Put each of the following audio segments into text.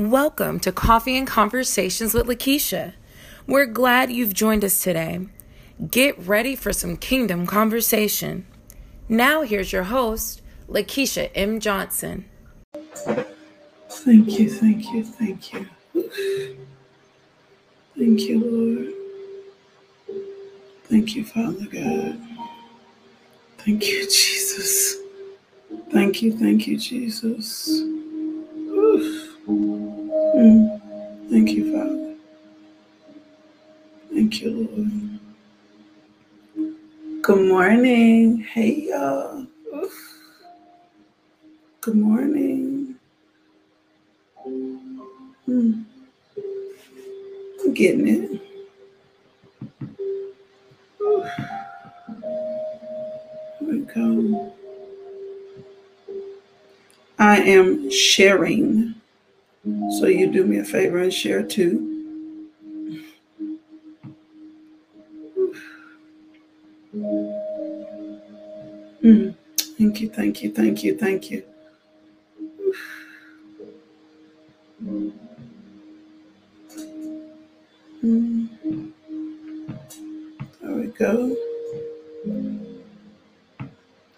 Welcome to Coffee and Conversations with Lakeisha. We're glad you've joined us today. Get ready for some kingdom conversation. Now, here's your host, Lakeisha M. Johnson. Thank you, thank you, thank you. Thank you, Lord. Thank you, Father God. Thank you, Jesus. Thank you, thank you, Jesus. Mm. Thank you, Father. Thank you, Lord. Good morning. Hey, y'all. Good morning. Mm. I'm getting it. Here we go. I am sharing. So you do me a favor and share too. Mm. Thank you, thank you, thank you, thank you. Mm. There we go.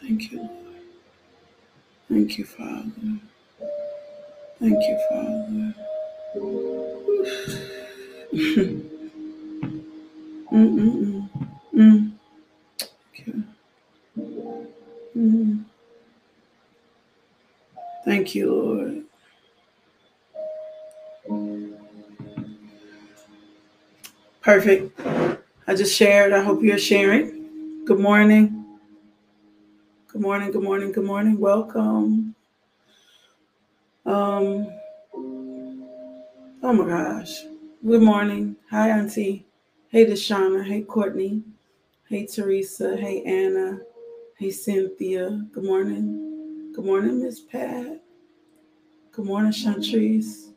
Thank you. Thank you, Father. Thank you, Father. Mm-mm-mm. Mm. Okay. Mm. Thank you, Lord. Perfect. I just shared. I hope you're sharing. Good morning. Good morning. Good morning. Good morning. Welcome. Um. Oh my gosh. Good morning. Hi, Auntie. Hey, Deshauna. Hey, Courtney. Hey, Teresa. Hey, Anna. Hey, Cynthia. Good morning. Good morning, Miss Pat. Good morning, Chantrice.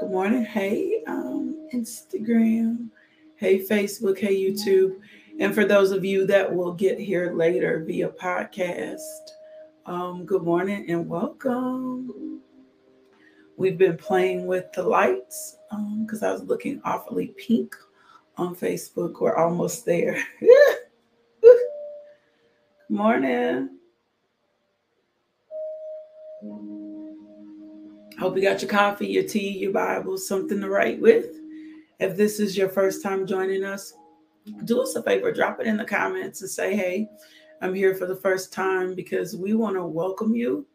Good morning. Hey, um, Instagram. Hey, Facebook. Hey, YouTube. And for those of you that will get here later via podcast, um, good morning and welcome. We've been playing with the lights because I was looking awfully pink on Facebook. We're almost there. good morning. Hope you got your coffee, your tea, your Bible, something to write with. If this is your first time joining us, do us a favor, drop it in the comments and say, hey, I'm here for the first time because we want to welcome you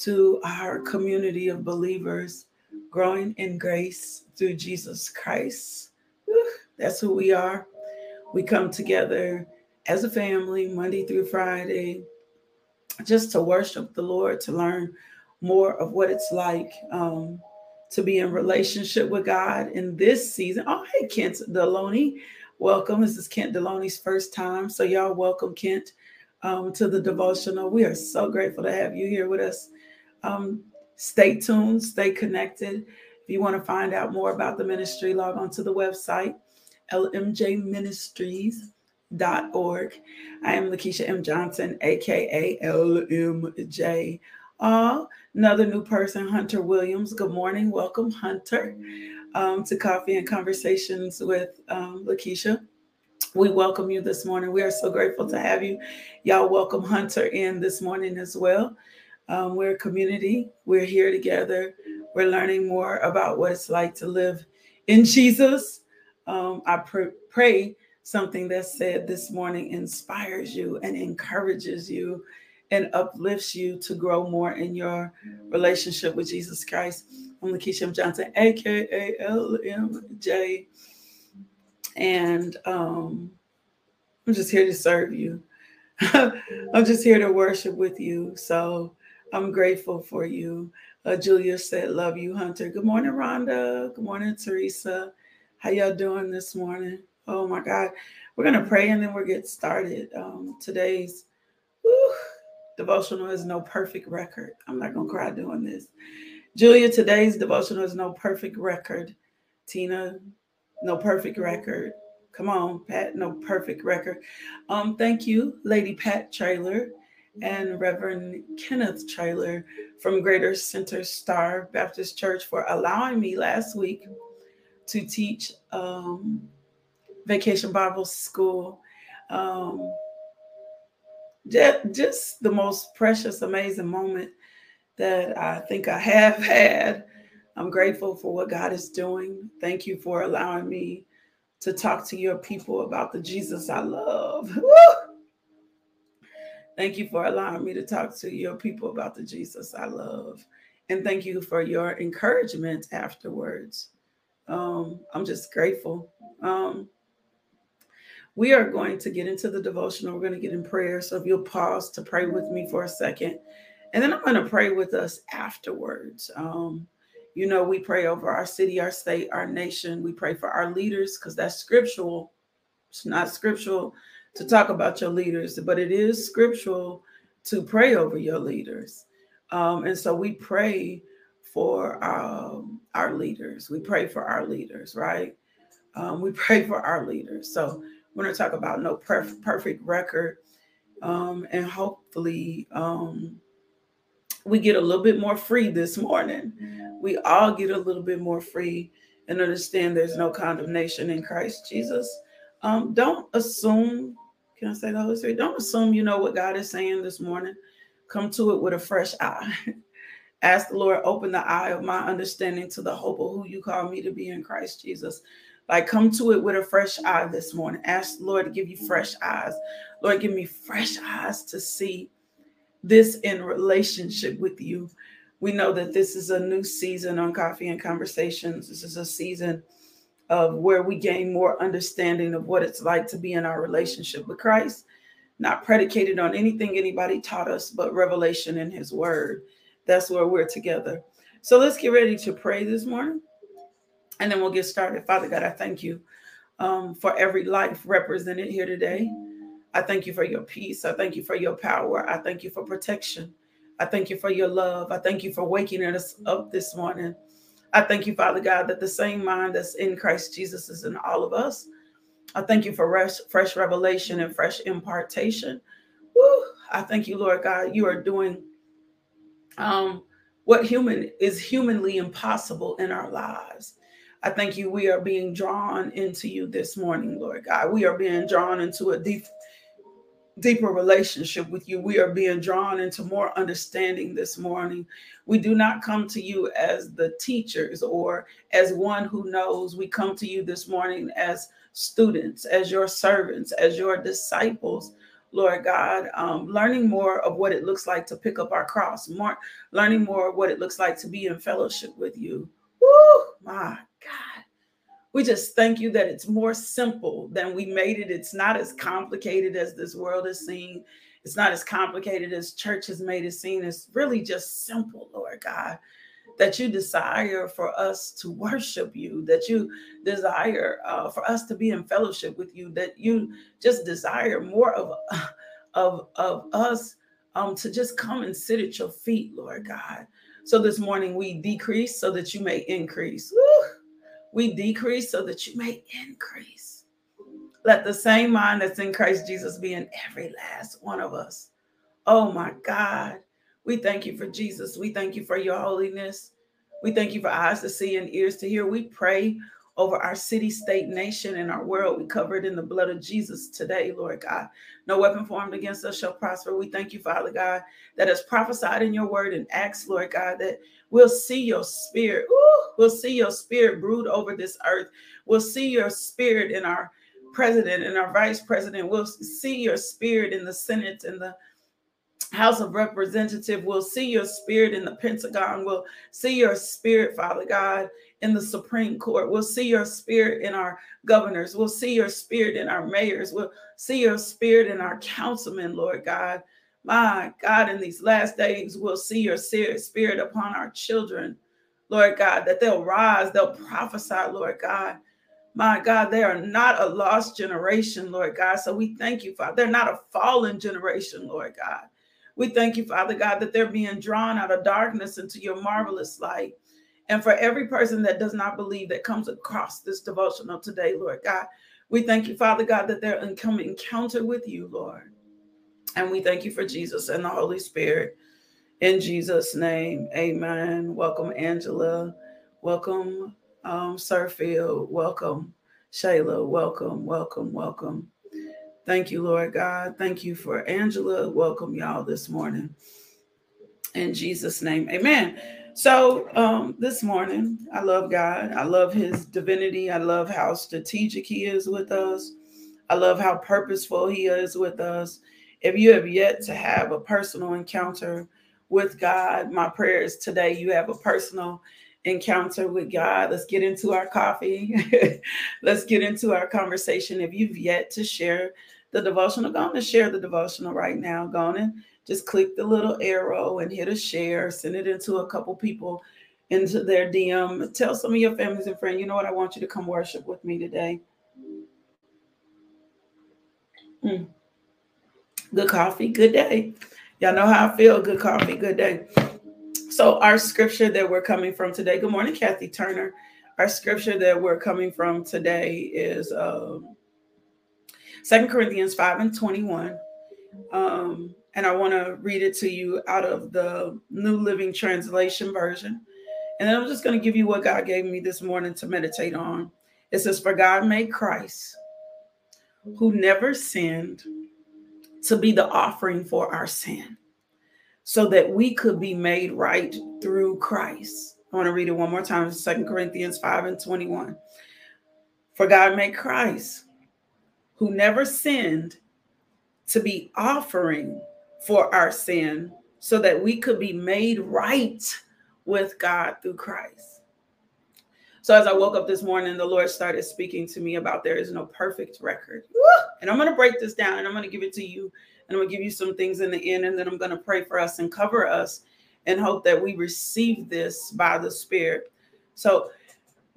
to our community of believers growing in grace through Jesus Christ. Whew, That's who we are. We come together as a family Monday through Friday just to worship the Lord, to learn more of what it's like um, to be in relationship with God in this season. Oh, hey, Kent Deloney. Welcome. This is Kent Deloney's first time. So, y'all, welcome, Kent, um, to the devotional. We are so grateful to have you here with us. Um, stay tuned, stay connected. If you want to find out more about the ministry, log on to the website, lmjministries.org. I am Lakeisha M. Johnson, aka LMJ. Uh, another new person, Hunter Williams. Good morning. Welcome, Hunter, um, to Coffee and Conversations with um, Lakeisha. We welcome you this morning. We are so grateful to have you. Y'all welcome Hunter in this morning as well. Um, we're a community. We're here together. We're learning more about what it's like to live in Jesus. Um, I pr- pray something that's said this morning inspires you and encourages you and uplifts you to grow more in your relationship with Jesus Christ. I'm Lakeisha M. Johnson, aka LMJ. And um, I'm just here to serve you. I'm just here to worship with you. So I'm grateful for you. Uh, Julia said, "Love you, Hunter." Good morning, Rhonda. Good morning, Teresa. How y'all doing this morning? Oh my God, we're gonna pray and then we'll get started. Um, today's whew, devotional is no perfect record. I'm not gonna cry doing this. Julia, today's devotional is no perfect record. Tina, no perfect record. Come on, Pat, no perfect record. Um, thank you, Lady Pat Trailer and Reverend Kenneth Trailer from Greater Center Star Baptist Church for allowing me last week to teach um, Vacation Bible School. Um, just, just the most precious, amazing moment that I think I have had. I'm grateful for what God is doing. Thank you for allowing me to talk to your people about the Jesus I love. Thank you for allowing me to talk to your people about the Jesus I love. And thank you for your encouragement afterwards. Um, I'm just grateful. Um, we are going to get into the devotional. We're going to get in prayer. So if you'll pause to pray with me for a second, and then I'm going to pray with us afterwards. Um, you know, we pray over our city, our state, our nation. We pray for our leaders because that's scriptural. It's not scriptural to talk about your leaders, but it is scriptural to pray over your leaders. Um, and so we pray for um, our leaders. We pray for our leaders, right? Um, we pray for our leaders. So we're going to talk about no perf- perfect record. Um, and hopefully, um, we get a little bit more free this morning. We all get a little bit more free and understand there's no condemnation in Christ Jesus. Um, don't assume can I say the Holy Spirit? Don't assume you know what God is saying this morning. Come to it with a fresh eye. Ask the Lord, open the eye of my understanding to the hope of who you call me to be in Christ Jesus. Like, come to it with a fresh eye this morning. Ask the Lord to give you fresh eyes. Lord, give me fresh eyes to see this in relationship with you. We know that this is a new season on Coffee and Conversations. This is a season of where we gain more understanding of what it's like to be in our relationship with Christ, not predicated on anything anybody taught us, but revelation in his word. That's where we're together. So let's get ready to pray this morning and then we'll get started. Father God, I thank you um, for every life represented here today. I thank you for your peace. I thank you for your power. I thank you for protection. I thank you for your love. I thank you for waking us up this morning. I thank you, Father God, that the same mind that's in Christ Jesus is in all of us. I thank you for fresh, fresh revelation and fresh impartation. Woo, I thank you, Lord God, you are doing um, what human is humanly impossible in our lives. I thank you. We are being drawn into you this morning, Lord God. We are being drawn into a deep deeper relationship with you. We are being drawn into more understanding this morning. We do not come to you as the teachers or as one who knows. We come to you this morning as students, as your servants, as your disciples. Lord God, um, learning more of what it looks like to pick up our cross, more learning more of what it looks like to be in fellowship with you. Woo, my God. We just thank you that it's more simple than we made it. It's not as complicated as this world is seen. It's not as complicated as church has made it seem. It's really just simple, Lord God, that you desire for us to worship you, that you desire uh, for us to be in fellowship with you, that you just desire more of, of, of us um, to just come and sit at your feet, Lord God. So this morning we decrease so that you may increase. Woo! We decrease so that you may increase. Let the same mind that's in Christ Jesus be in every last one of us. Oh my God. We thank you for Jesus. We thank you for your holiness. We thank you for eyes to see and ears to hear. We pray over our city, state, nation, and our world. We cover it in the blood of Jesus today, Lord God. No weapon formed against us shall prosper. We thank you, Father God, that is prophesied in your word and acts, Lord God, that we'll see your spirit. Ooh, we'll see your spirit brood over this earth. We'll see your spirit in our president and our vice president. We'll see your spirit in the Senate and the House of Representative. We'll see your spirit in the Pentagon. We'll see your spirit, Father God, in the Supreme Court. We'll see your spirit in our governors. We'll see your spirit in our mayors. We'll see your spirit in our councilmen, Lord God. My God, in these last days, we'll see your spirit upon our children, Lord God, that they'll rise, they'll prophesy, Lord God. My God, they are not a lost generation, Lord God. So we thank you, Father. They're not a fallen generation, Lord God. We thank you, Father God, that they're being drawn out of darkness into your marvelous light. And for every person that does not believe that comes across this devotional today, Lord God, we thank you, Father God, that they're in come encounter with you, Lord. And we thank you for Jesus and the Holy Spirit. In Jesus' name, amen. Welcome, Angela. Welcome, um, Sirfield. Welcome, Shayla. Welcome, welcome, welcome. Thank you, Lord God. Thank you for Angela. Welcome, y'all, this morning. In Jesus' name, amen. So, um, this morning, I love God. I love his divinity. I love how strategic he is with us. I love how purposeful he is with us. If you have yet to have a personal encounter with God, my prayer is today you have a personal encounter with God. Let's get into our coffee. Let's get into our conversation. If you've yet to share the devotional, go on and share the devotional right now. Go on and just click the little arrow and hit a share, send it into a couple people into their DM. Tell some of your families and friends, you know what? I want you to come worship with me today. Mm. Good coffee, good day. Y'all know how I feel. Good coffee, good day. So, our scripture that we're coming from today, good morning, Kathy Turner. Our scripture that we're coming from today is um, 2 Corinthians 5 and 21. Um, and I want to read it to you out of the New Living Translation version. And then I'm just going to give you what God gave me this morning to meditate on. It says, For God made Christ, who never sinned, to be the offering for our sin, so that we could be made right through Christ. I want to read it one more time. Second Corinthians 5 and 21. For God made Christ, who never sinned, to be offering for our sin, so that we could be made right with God through Christ. So as I woke up this morning, the Lord started speaking to me about there is no perfect record. And I'm going to break this down and I'm going to give it to you. And I'm going to give you some things in the end. And then I'm going to pray for us and cover us and hope that we receive this by the Spirit. So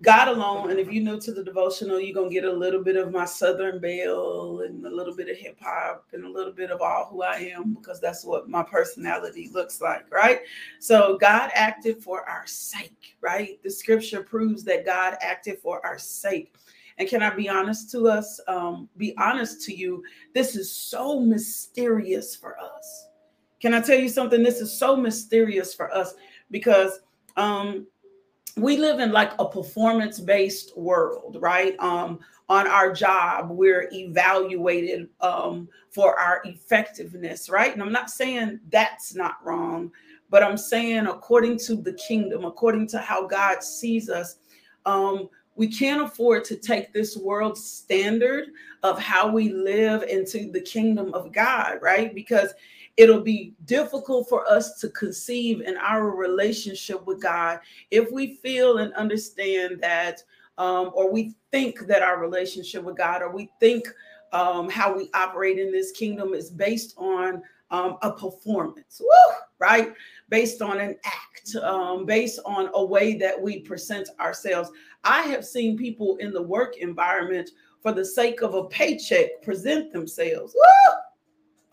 God alone. And if you're new to the devotional, you're going to get a little bit of my Southern Belle and a little bit of hip hop and a little bit of all who I am, because that's what my personality looks like, right? So God acted for our sake, right? The scripture proves that God acted for our sake. And can I be honest to us? Um, be honest to you. This is so mysterious for us. Can I tell you something? This is so mysterious for us because um, we live in like a performance based world, right? Um, on our job, we're evaluated um, for our effectiveness, right? And I'm not saying that's not wrong, but I'm saying according to the kingdom, according to how God sees us, um, we can't afford to take this world standard of how we live into the kingdom of God, right? Because it'll be difficult for us to conceive in our relationship with God if we feel and understand that, um, or we think that our relationship with God, or we think um, how we operate in this kingdom is based on um, a performance, Woo! right? Based on an act, um, based on a way that we present ourselves. I have seen people in the work environment for the sake of a paycheck present themselves. Woo!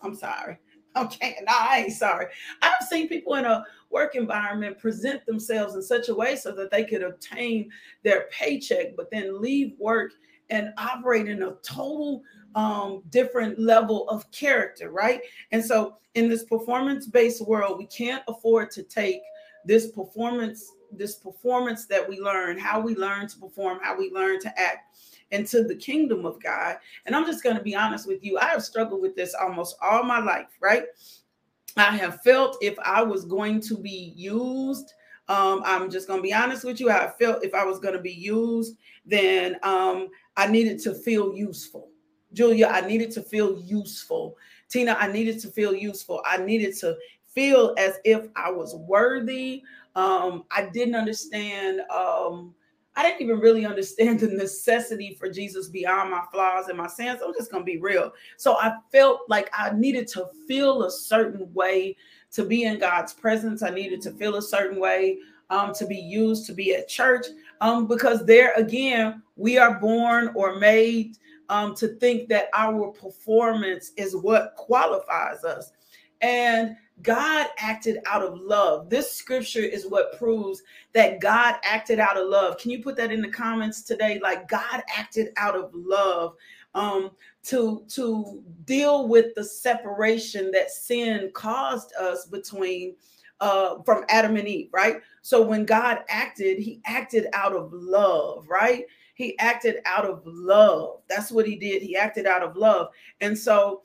I'm sorry. Okay, no, I ain't sorry. I've seen people in a work environment present themselves in such a way so that they could obtain their paycheck, but then leave work and operate in a total um, different level of character, right? And so, in this performance-based world, we can't afford to take this performance, this performance that we learn, how we learn to perform, how we learn to act into the kingdom of God. And I'm just going to be honest with you. I have struggled with this almost all my life, right? I have felt if I was going to be used, um, I'm just going to be honest with you. I felt if I was going to be used, then um, I needed to feel useful. Julia, I needed to feel useful. Tina, I needed to feel useful. I needed to feel as if I was worthy. Um, I didn't understand um, I didn't even really understand the necessity for Jesus beyond my flaws and my sins. I'm just going to be real. So I felt like I needed to feel a certain way to be in God's presence. I needed to feel a certain way um, to be used to be at church um, because there again, we are born or made um, to think that our performance is what qualifies us. And God acted out of love. This scripture is what proves that God acted out of love. Can you put that in the comments today? Like God acted out of love um, to to deal with the separation that sin caused us between uh, from Adam and Eve, right? So when God acted, He acted out of love, right? He acted out of love. That's what He did. He acted out of love, and so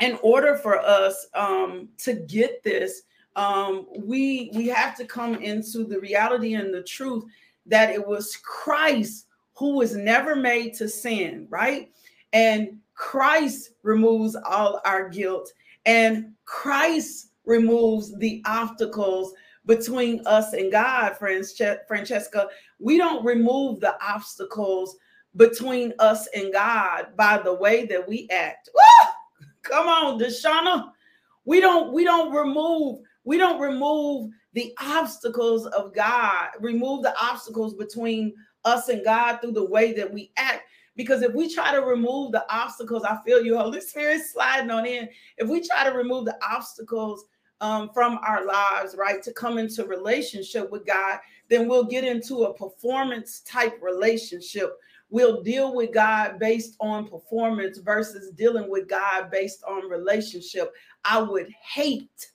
in order for us um, to get this, um, we we have to come into the reality and the truth that it was Christ who was never made to sin, right? And Christ removes all our guilt, and Christ removes the obstacles between us and God, friends, Francesca. We don't remove the obstacles between us and God by the way that we act. Woo! Come on, Deshauna. We don't we don't remove we don't remove the obstacles of God, remove the obstacles between us and God through the way that we act. Because if we try to remove the obstacles, I feel you, Holy Spirit, sliding on in. If we try to remove the obstacles um, from our lives, right, to come into relationship with God, then we'll get into a performance type relationship. We'll deal with God based on performance versus dealing with God based on relationship. I would hate,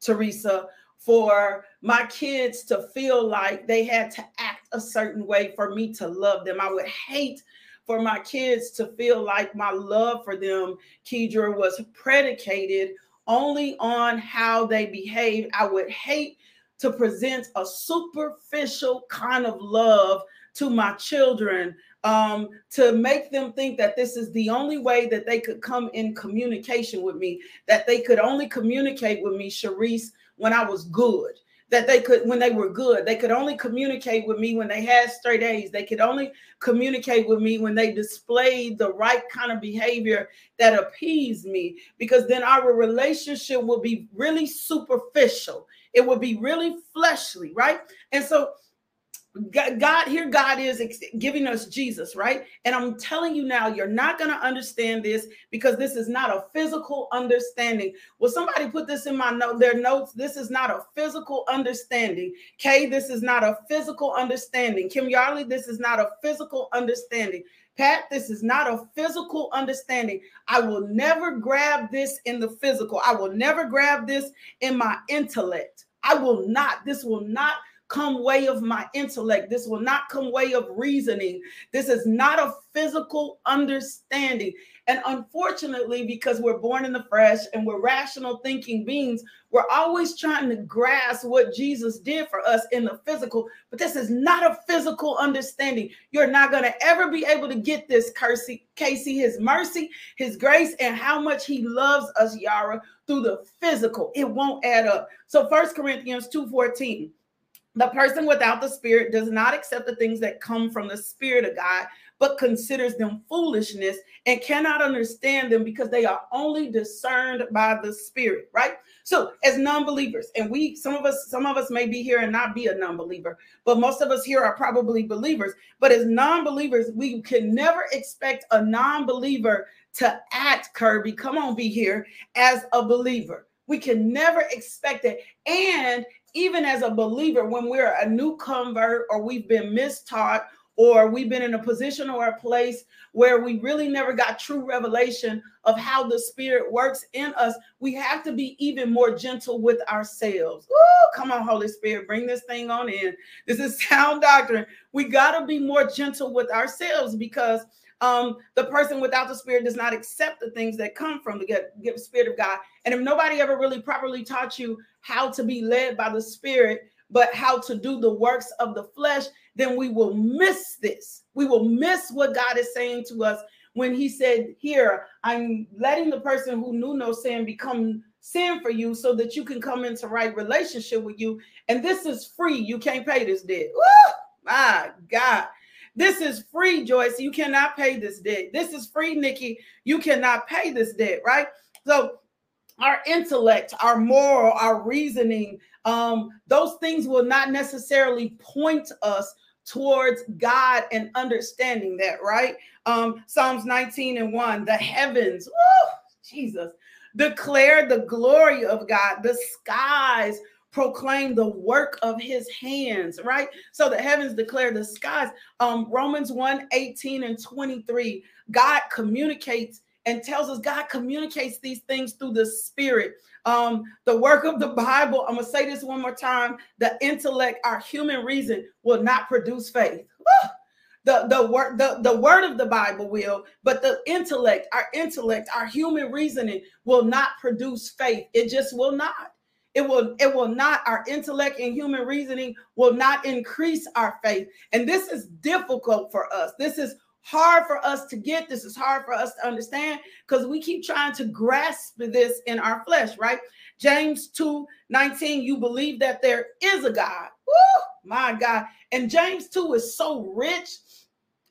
Teresa, for my kids to feel like they had to act a certain way for me to love them. I would hate for my kids to feel like my love for them, Kedra, was predicated only on how they behave. I would hate to present a superficial kind of love to my children um, to make them think that this is the only way that they could come in communication with me, that they could only communicate with me, Sharice, when I was good that they could when they were good. They could only communicate with me when they had straight a's. They could only communicate with me when they displayed the right kind of behavior that appeased me because then our relationship would be really superficial. It would be really fleshly right? And so God, here God is giving us Jesus, right? And I'm telling you now, you're not going to understand this because this is not a physical understanding. Well, somebody put this in my note, their notes. This is not a physical understanding. Kay, this is not a physical understanding. Kim Yarley, this is not a physical understanding. Pat, this is not a physical understanding. I will never grab this in the physical. I will never grab this in my intellect. I will not. This will not come way of my intellect. This will not come way of reasoning. This is not a physical understanding. And unfortunately, because we're born in the flesh and we're rational thinking beings, we're always trying to grasp what Jesus did for us in the physical. But this is not a physical understanding. You're not going to ever be able to get this, Casey, Casey, his mercy, his grace, and how much he loves us, Yara, through the physical. It won't add up. So First Corinthians 2:14 the person without the spirit does not accept the things that come from the spirit of God, but considers them foolishness and cannot understand them because they are only discerned by the spirit, right? So, as non-believers, and we some of us some of us may be here and not be a non-believer, but most of us here are probably believers. But as non-believers, we can never expect a non-believer to act, Kirby, come on, be here as a believer. We can never expect it. And even as a believer, when we're a new convert or we've been mistaught or we've been in a position or a place where we really never got true revelation of how the spirit works in us, we have to be even more gentle with ourselves. Ooh, come on, Holy Spirit, bring this thing on in. This is sound doctrine. We got to be more gentle with ourselves because um, the person without the spirit does not accept the things that come from the spirit of God. And if nobody ever really properly taught you how to be led by the spirit, but how to do the works of the flesh, then we will miss this. We will miss what God is saying to us when He said, Here, I'm letting the person who knew no sin become sin for you so that you can come into right relationship with you. And this is free. You can't pay this debt. Woo! My God. This is free, Joyce. You cannot pay this debt. This is free, Nikki. You cannot pay this debt, right? So our intellect, our moral, our reasoning, um, those things will not necessarily point us towards God and understanding that, right? Um, Psalms 19 and 1, the heavens, oh, Jesus, declare the glory of God, the skies proclaim the work of his hands, right? So the heavens declare the skies. Um, Romans 1 18 and 23. God communicates and tells us God communicates these things through the spirit. Um, the work of the Bible, I'm gonna say this one more time: the intellect, our human reason, will not produce faith. Woo! The, the word the, the word of the Bible will, but the intellect, our intellect, our human reasoning will not produce faith. It just will not. It will, it will not, our intellect and human reasoning will not increase our faith. And this is difficult for us. This is hard for us to get. This is hard for us to understand because we keep trying to grasp this in our flesh, right? James 2 19, you believe that there is a God. Woo, my God. And James 2 is so rich.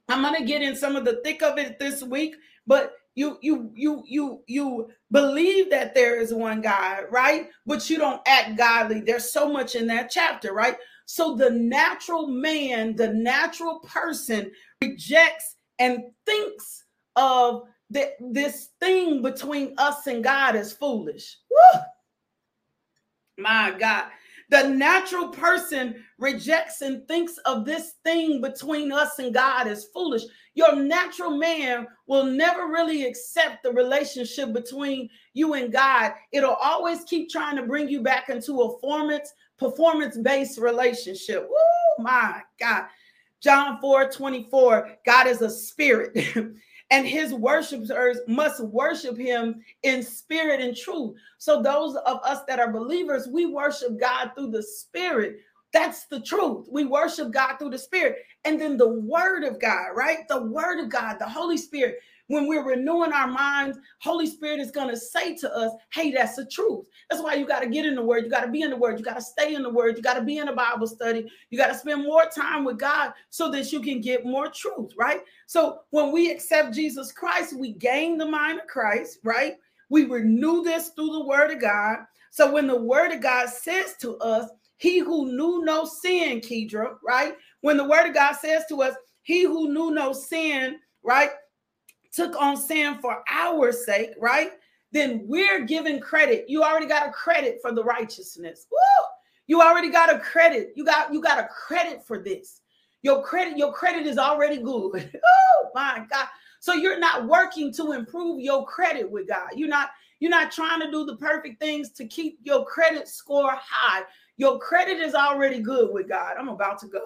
I'm going to get in some of the thick of it this week, but you you you you you believe that there is one God, right? But you don't act godly. There's so much in that chapter, right? So the natural man, the natural person rejects and thinks of the, this thing between us and God as foolish. Woo! My God. The natural person rejects and thinks of this thing between us and God as foolish. Your natural man will never really accept the relationship between you and God. It'll always keep trying to bring you back into a performance performance based relationship. Oh my God. John 4 24, God is a spirit. and his worshipers must worship him in spirit and truth. So, those of us that are believers, we worship God through the spirit. That's the truth. We worship God through the spirit. And then the word of God, right? The word of God, the Holy Spirit when we're renewing our minds, Holy Spirit is going to say to us, hey, that's the truth. That's why you got to get in the word. You got to be in the word. You got to stay in the word. You got to be in a Bible study. You got to spend more time with God so that you can get more truth, right? So when we accept Jesus Christ, we gain the mind of Christ, right? We renew this through the word of God. So when the word of God says to us, he who knew no sin, Kedra, right? When the word of God says to us, he who knew no sin, right? Took on sin for our sake, right? Then we're giving credit. You already got a credit for the righteousness. Woo! You already got a credit. You got you got a credit for this. Your credit, your credit is already good. oh my God. So you're not working to improve your credit with God. You're not you're not trying to do the perfect things to keep your credit score high. Your credit is already good with God. I'm about to go.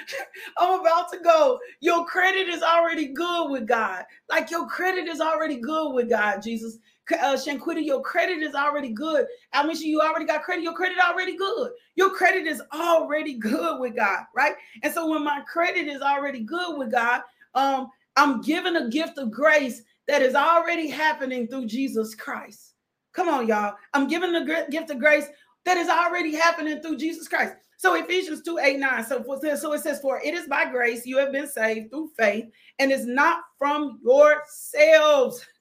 I'm about to go. Your credit is already good with God. Like your credit is already good with God, Jesus. Uh, Shanquita, your credit is already good. Amisha, you you already got credit. Your credit already good. Your credit is already good with God, right? And so when my credit is already good with God, um, I'm given a gift of grace that is already happening through Jesus Christ. Come on, y'all. I'm given the gift of grace that is already happening through Jesus Christ. So Ephesians 2, 8, 9. So, so it says, For it is by grace you have been saved through faith, and it's not from yourselves.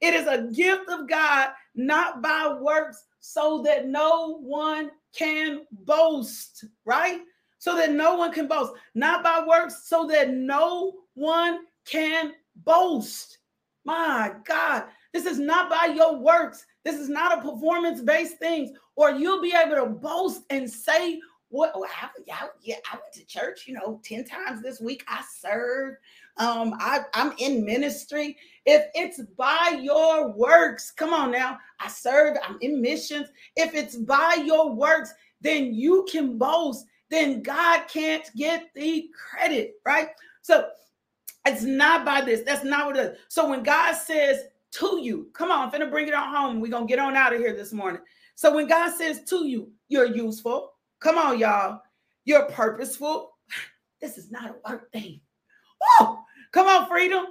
It is a gift of God, not by works, so that no one can boast, right? So that no one can boast, not by works, so that no one can boast. My God, this is not by your works. This is not a performance based thing, or you'll be able to boast and say, what well, I, I, yeah, I went to church, you know, 10 times this week. I served. Um, I, I'm in ministry. If it's by your works, come on now. I served, I'm in missions. If it's by your works, then you can boast. Then God can't get the credit, right? So it's not by this. That's not what it is. So when God says, to you. Come on, I'm finna bring it on home. We're gonna get on out of here this morning. So when God says to you, you're useful. Come on, y'all. You're purposeful. This is not a work thing. Whoa! Come on, freedom.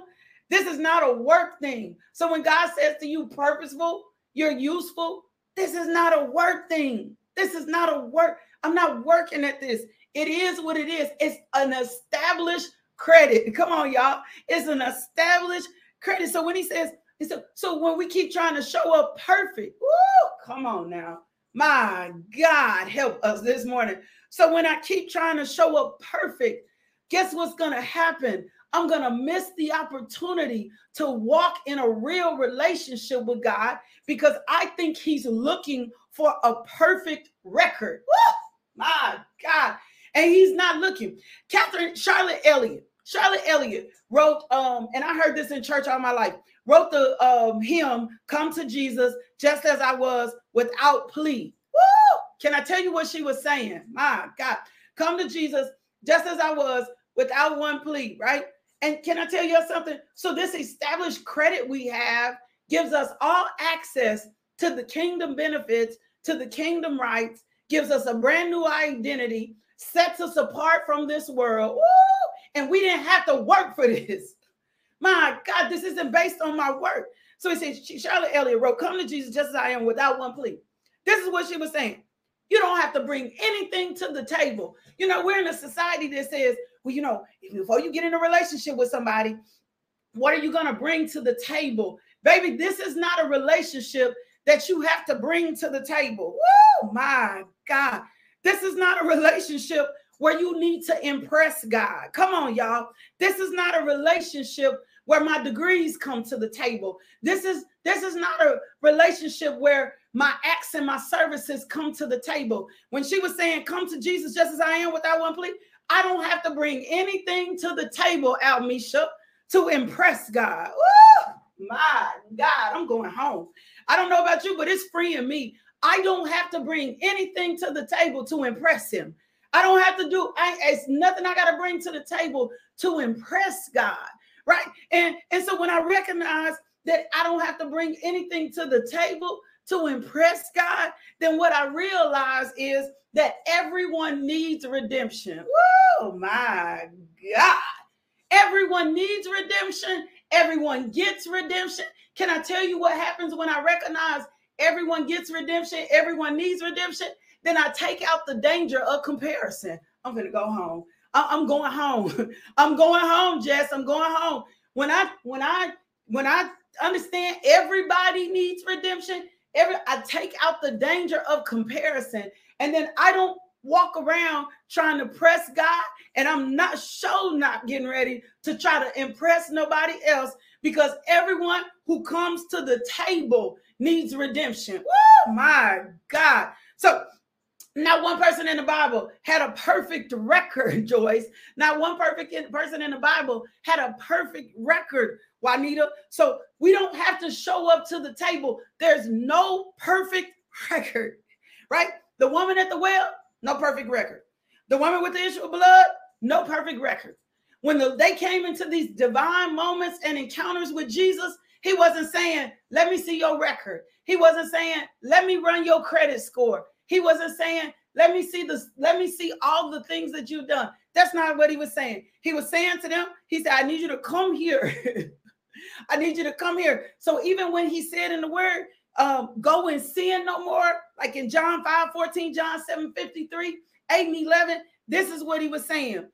This is not a work thing. So when God says to you, purposeful, you're useful, this is not a work thing. This is not a work. I'm not working at this. It is what it is. It's an established credit. Come on, y'all. It's an established credit. So when he says, so, so when we keep trying to show up perfect, woo, come on now. My God, help us this morning. So when I keep trying to show up perfect, guess what's going to happen? I'm going to miss the opportunity to walk in a real relationship with God because I think He's looking for a perfect record. Woo! My God. And He's not looking. Catherine Charlotte Elliott. Charlotte Elliott wrote, um, and I heard this in church all my life, wrote the um, hymn, Come to Jesus, just as I was, without plea. Woo! Can I tell you what she was saying? My God. Come to Jesus, just as I was, without one plea, right? And can I tell you something? So, this established credit we have gives us all access to the kingdom benefits, to the kingdom rights, gives us a brand new identity, sets us apart from this world. Woo! And we didn't have to work for this. My God, this isn't based on my work. So he says, Charlotte Elliott wrote, Come to Jesus just as I am without one plea. This is what she was saying. You don't have to bring anything to the table. You know, we're in a society that says, well, you know, before you get in a relationship with somebody, what are you going to bring to the table? Baby, this is not a relationship that you have to bring to the table. Woo, my God. This is not a relationship where you need to impress God. Come on, y'all. This is not a relationship where my degrees come to the table. This is this is not a relationship where my acts and my services come to the table. When she was saying, "Come to Jesus just as I am without one plea," I don't have to bring anything to the table, Almisha, to impress God. Woo! My God, I'm going home. I don't know about you, but it's freeing me. I don't have to bring anything to the table to impress Him. I don't have to do. I, it's nothing I got to bring to the table to impress God, right? And and so when I recognize that I don't have to bring anything to the table to impress God, then what I realize is that everyone needs redemption. Oh my God. Everyone needs redemption. Everyone gets redemption. Can I tell you what happens when I recognize everyone gets redemption? Everyone needs redemption. Then I take out the danger of comparison. I'm going to go home. I'm going home. I'm going home, Jess. I'm going home. When I when I when I understand everybody needs redemption, every I take out the danger of comparison and then I don't walk around trying to press God, and I'm not sure not getting ready to try to impress nobody else because everyone who comes to the table needs redemption. Woo, my God. So not one person in the Bible had a perfect record, Joyce. Not one perfect person in the Bible had a perfect record, Juanita. So we don't have to show up to the table. There's no perfect record, right? The woman at the well, no perfect record. The woman with the issue of blood, no perfect record. When the, they came into these divine moments and encounters with Jesus, he wasn't saying, Let me see your record. He wasn't saying, Let me run your credit score. He wasn't saying, Let me see this, let me see all the things that you've done. That's not what he was saying. He was saying to them, He said, I need you to come here. I need you to come here. So even when he said in the word, um, go and sin no more, like in John 5 14, John 7 53, 8 and 11. This is what he was saying.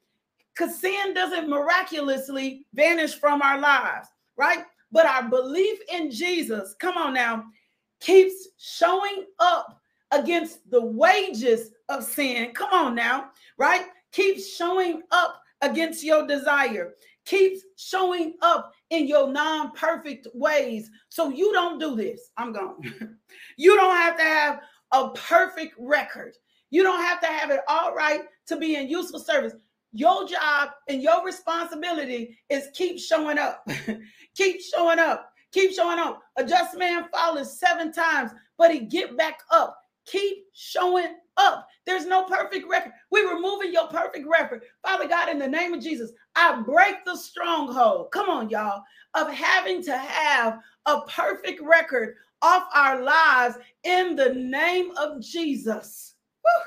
Because sin doesn't miraculously vanish from our lives, right? But our belief in Jesus, come on now, keeps showing up against the wages of sin. Come on now, right? Keeps showing up against your desire keeps showing up in your non-perfect ways. So you don't do this. I'm gone. you don't have to have a perfect record. You don't have to have it all right to be in useful service. Your job and your responsibility is keep showing up. keep showing up. Keep showing up. A just man falls seven times, but he get back up. Keep showing up. There's no perfect record. We're removing your perfect record. Father God, in the name of Jesus, I break the stronghold. Come on, y'all, of having to have a perfect record off our lives in the name of Jesus. Whew.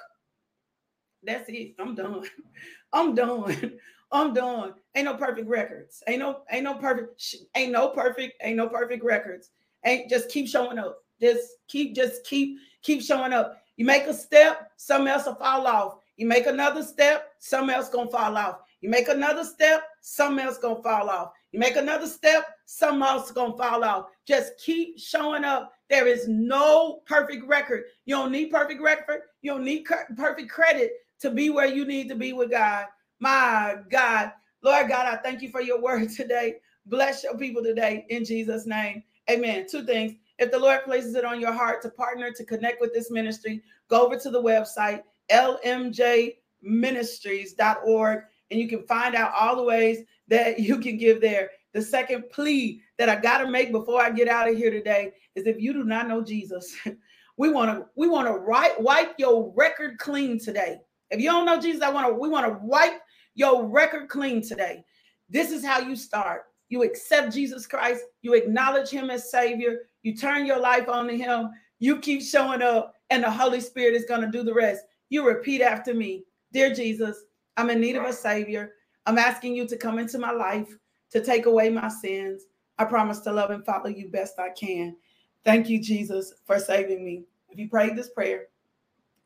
That's it. I'm done. I'm done. I'm done. Ain't no perfect records. Ain't no, ain't no perfect, ain't no perfect, ain't no perfect records. Ain't just keep showing up. Just keep, just keep, keep showing up. You make a step, something else will fall off. You make another step, something else gonna fall off. You make another step, something else gonna fall off. You make another step, something else gonna fall off. Just keep showing up. There is no perfect record. You don't need perfect record. You don't need perfect credit to be where you need to be with God. My God, Lord God, I thank you for your word today. Bless your people today in Jesus' name. Amen. Two things. If the Lord places it on your heart to partner, to connect with this ministry, go over to the website, lmjministries.org, and you can find out all the ways that you can give there. The second plea that I got to make before I get out of here today is if you do not know Jesus, we want to we want to wipe wipe your record clean today. If you don't know Jesus, I want to we want to wipe your record clean today. This is how you start. You accept Jesus Christ, you acknowledge him as savior, you turn your life on to him, you keep showing up and the Holy Spirit is going to do the rest. You repeat after me. Dear Jesus, I'm in need of a savior. I'm asking you to come into my life to take away my sins. I promise to love and follow you best I can. Thank you, Jesus, for saving me. If you prayed this prayer,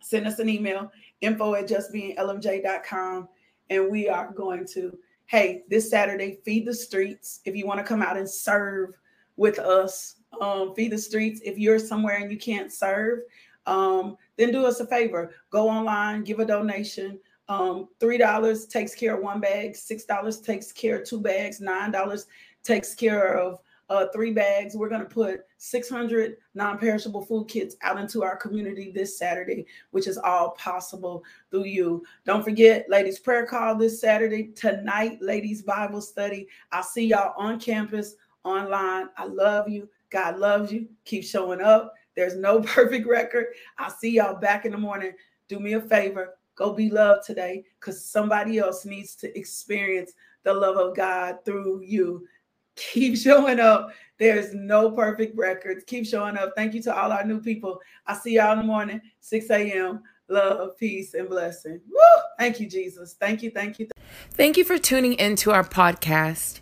send us an email, info at justbeinglmj.com, and we are going to, hey, this Saturday, feed the streets. If you want to come out and serve with us, um, feed the streets. If you're somewhere and you can't serve, um, then do us a favor. Go online, give a donation. Um, Three dollars takes care of one bag. Six dollars takes care of two bags. Nine dollars takes care of uh, three bags. We're going to put 600 non perishable food kits out into our community this Saturday, which is all possible through you. Don't forget, ladies' prayer call this Saturday, tonight, ladies' Bible study. I'll see y'all on campus, online. I love you. God loves you. Keep showing up. There's no perfect record. I'll see y'all back in the morning. Do me a favor. Go be loved today because somebody else needs to experience the love of God through you. Keep showing up. There's no perfect records. Keep showing up. Thank you to all our new people. I'll see y'all in the morning, 6 a.m. Love, peace, and blessing. Woo! Thank you, Jesus. Thank you. Thank you. Thank you for tuning into our podcast.